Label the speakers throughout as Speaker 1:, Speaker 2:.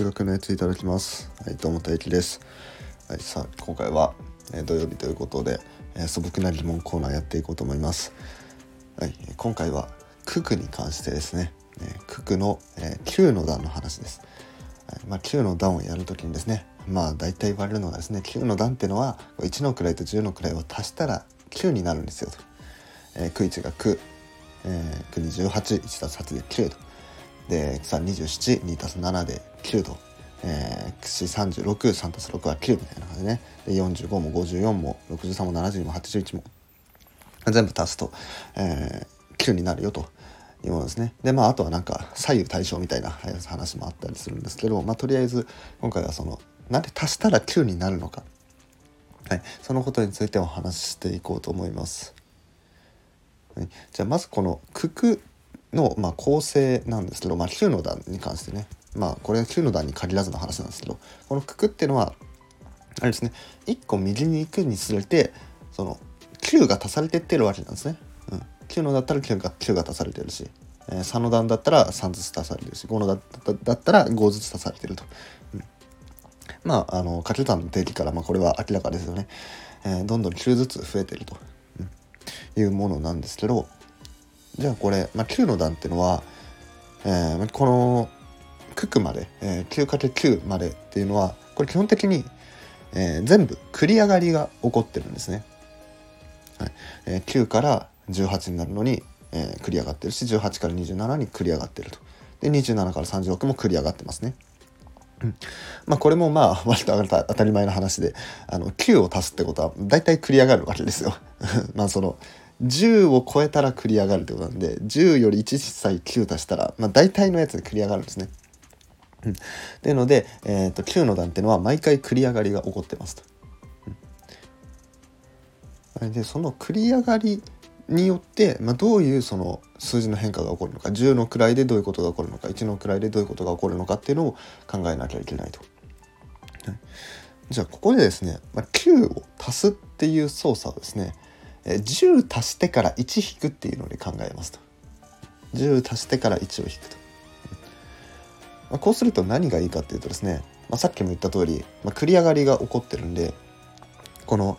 Speaker 1: 数学のやついただきます。はいどうも大輝です。はいさあ今回は、えー、土曜日ということで、えー、素朴な疑問コーナーやっていこうと思います。はい今回は九九に関してですね、えー、九九の、えー、9の段の話です、はいまあ、9の段をやるときにですねまあ大体言われるのがですね9の段っていうのは1の位と10の位を足したら9になるんですよと、えー、9 1が9、えー、9に181たす8で9と。で327、2たす7で9と、えー、36、3たす6は9みたいな感じでね。で、45も54も63も72も81も全部足すと、えー、9になるよというものですね。で、まあ、あとはなんか左右対称みたいな話もあったりするんですけど、まあ、とりあえず今回はその、なんで足したら9になるのか。はい、そのことについてお話ししていこうと思います。はい、じゃあまずこの九九の、まあ、構成なんですけど、まあ、9の段に関してねまあこれは9の段に限らずの話なんですけどこの九九っていうのはあれですね1個右に行くにつれてその9が足されてってるわけなんですね。うん、9のだったら9が ,9 が足されてるし、えー、3の段だったら3ずつ足されてるし5のだだったら5ずつ足されてると。うん、まああの掛け算の定義からまあこれは明らかですよね。えー、どんどん9ずつ増えてると、うん、いうものなんですけどじゃあこれ、まあ、9の段っていうのは、えー、この九九まで、えー、9×9 までっていうのはこれ基本的に、えー、全部繰り上がりが起こってるんですね。はいえー、9から18になるのに、えー、繰り上がってるし18から27に繰り上がってると。で27から36も繰り上がってますね。うん、まあこれもまあ 割と当たり前の話であの9を足すってことは大体繰り上がるわけですよ。まあその10を超えたら繰り上がるってことなんで10より1歳9足したら、まあ、大体のやつで繰り上がるんですね。うん、っていうので、えーと、9の段っていうのは毎回繰り上がりが起こってますと。うん、でその繰り上がりによって、まあ、どういうその数字の変化が起こるのか10の位でどういうことが起こるのか1の位でどういうことが起こるのかっていうのを考えなきゃいけないと。はい、じゃあここでですね、まあ、9を足すっていう操作をですね10足してから1引くっていうので考えますと。10足してから1を引くと、まあ、こうすると何がいいかっていうとですね、まあ、さっきも言った通り、まあ、繰り上がりが起こってるんでこの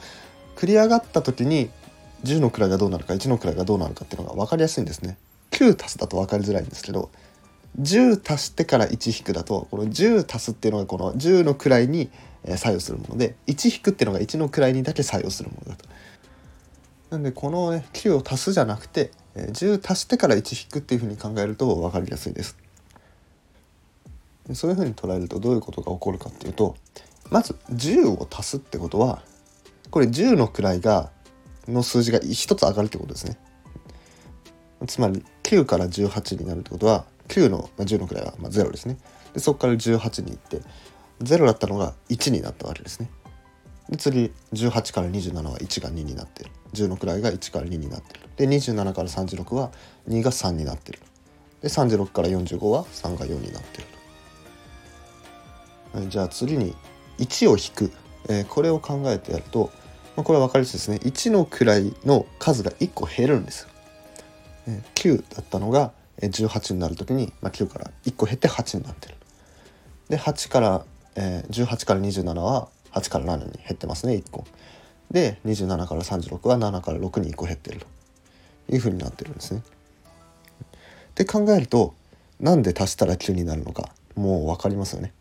Speaker 1: 繰り上がった時に10の位がどうなるか1の位がどうなるかっていうのが分かりやすいんですね。9足すだと分かりづらいんですけど10足してから1引くだとこの10足すっていうのがこの10の位に作用するもので1引くっていうのが1の位にだけ作用するものだと。なんでこの、ね、9を足すじゃなくて10足してから1引くっていうふうに考えると分かりやすいです。そういうふうに捉えるとどういうことが起こるかっていうとまず10を足すってことはこれ10の位がの数字が1つ上がるってことですね。つまり9から18になるってことは9の、まあ、10の位はまあ0ですね。でそこから18に行って0だったのが1になったわけですね。次18から27は1が2になってる。10の位が1から2になってる。で27から36は2が3になってる。で36から45は3が4になってる、じゃあ次に1を引く、えー、これを考えてやると、まあ、これは分かりやすいですね。1の位の数が1個減るんです、えー、9だったのが18になる時に、まあ、9から1個減って8になってる。で8から、えー、18から27は8から7に減ってますね1個で27から36は7から6に1個減ってるというふうになってるんですね。って考えるとなんで足したら9になるのかもう分かりますよね。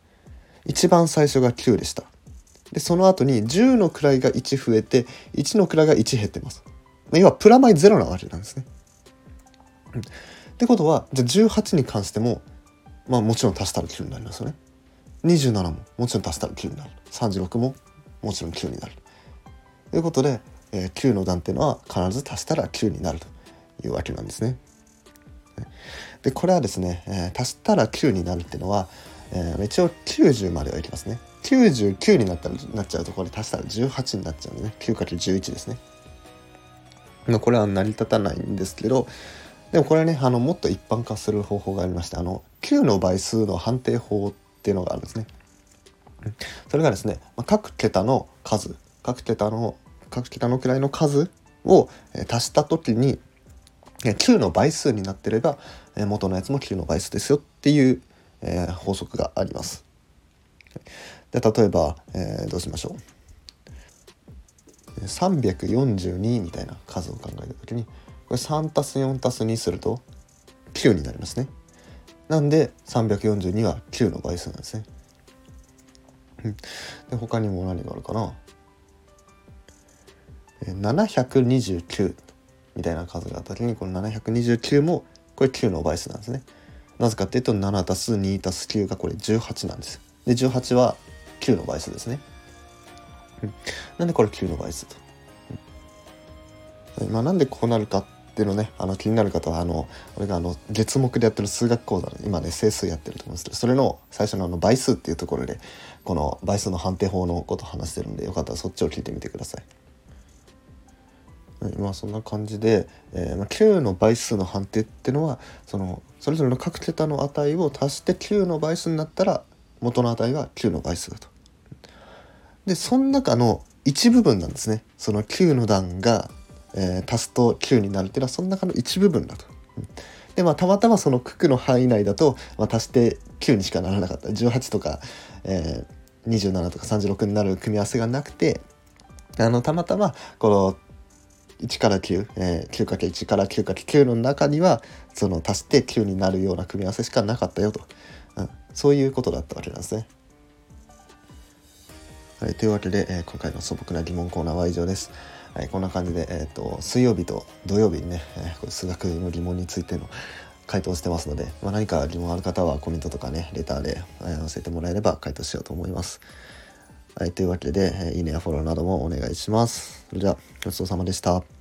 Speaker 1: 一番最初が9でした。でその後に10の位が1増えて1の位が1減ってます。要はプラマイ0なわけなんですね。ってことはじゃあ18に関してもまあもちろん足したら9になりますよね。27ももちろん足したら9になる36ももちろん9になるということで、えー、9の段っていうのは必ず足したら9になるというわけなんですね。でこれはですね、えー、足したら9になるっていうのは、えー、一応90まではいきますね。99になったなっちゃうとこれ足したら18になっちゃうんでね 9×11 ですね。まあ、これは成り立たないんですけどでもこれはねあのもっと一般化する方法がありましてあの9の倍数の判定法っていうのがあるんですね。それがですねま各桁の数各桁の各桁の位の数を足した時に9の倍数になってれば元のやつも9の倍数ですよっていう法則があります。で例えば、えー、どうしましょう342みたいな数を考えた時にこれ3たす4たす2すると9になりますねなんで342は9の倍数なんですね。で他にも何があるかな？729みたいな数があった時にこの729もこれ9の倍数なんですね。なぜかっていうと7たす2たす9がこれ18なんです。で18は9の倍数ですね、なんでこれ9の倍数と、まあ、なんでこうなるかっていうのねあの気になる方はあの俺があの月目でやってる数学講座今ね整数やってると思うんですけどそれの最初のあの倍数っていうところでこの倍数の判定法のこと話してるんでよかったらそっちを聞いてみてください。まあそんな感じで、えー、まあ、9の倍数の判定っていうのはそのそれぞれの各桁の値を足して9の倍数になったら元の値が9の倍数だと。でその中の一部分なんですねその9の段が、えー、足すと9になるっていうのはその中の一部分だと。でまあたまたまその九九の範囲内だと、まあ、足して9にしかならなかった18とか、えー、27とか36になる組み合わせがなくてあのたまたまこの1から9、えー、9×1 から 9×9 の中にはその足して9になるような組み合わせしかなかったよと、うん、そういうことだったわけなんですね。はい、というわけで、えー、今回の素朴な疑問コーナーは以上です。はい、こんな感じで、えーと、水曜日と土曜日にね、えー、数学の疑問についての回答してますので、まあ、何か疑問ある方はコメントとかねレターで、えー、教えてもらえれば回答しようと思います。はい、というわけで、えいいねやフォローなどもお願いします。それではごちそうさまでした。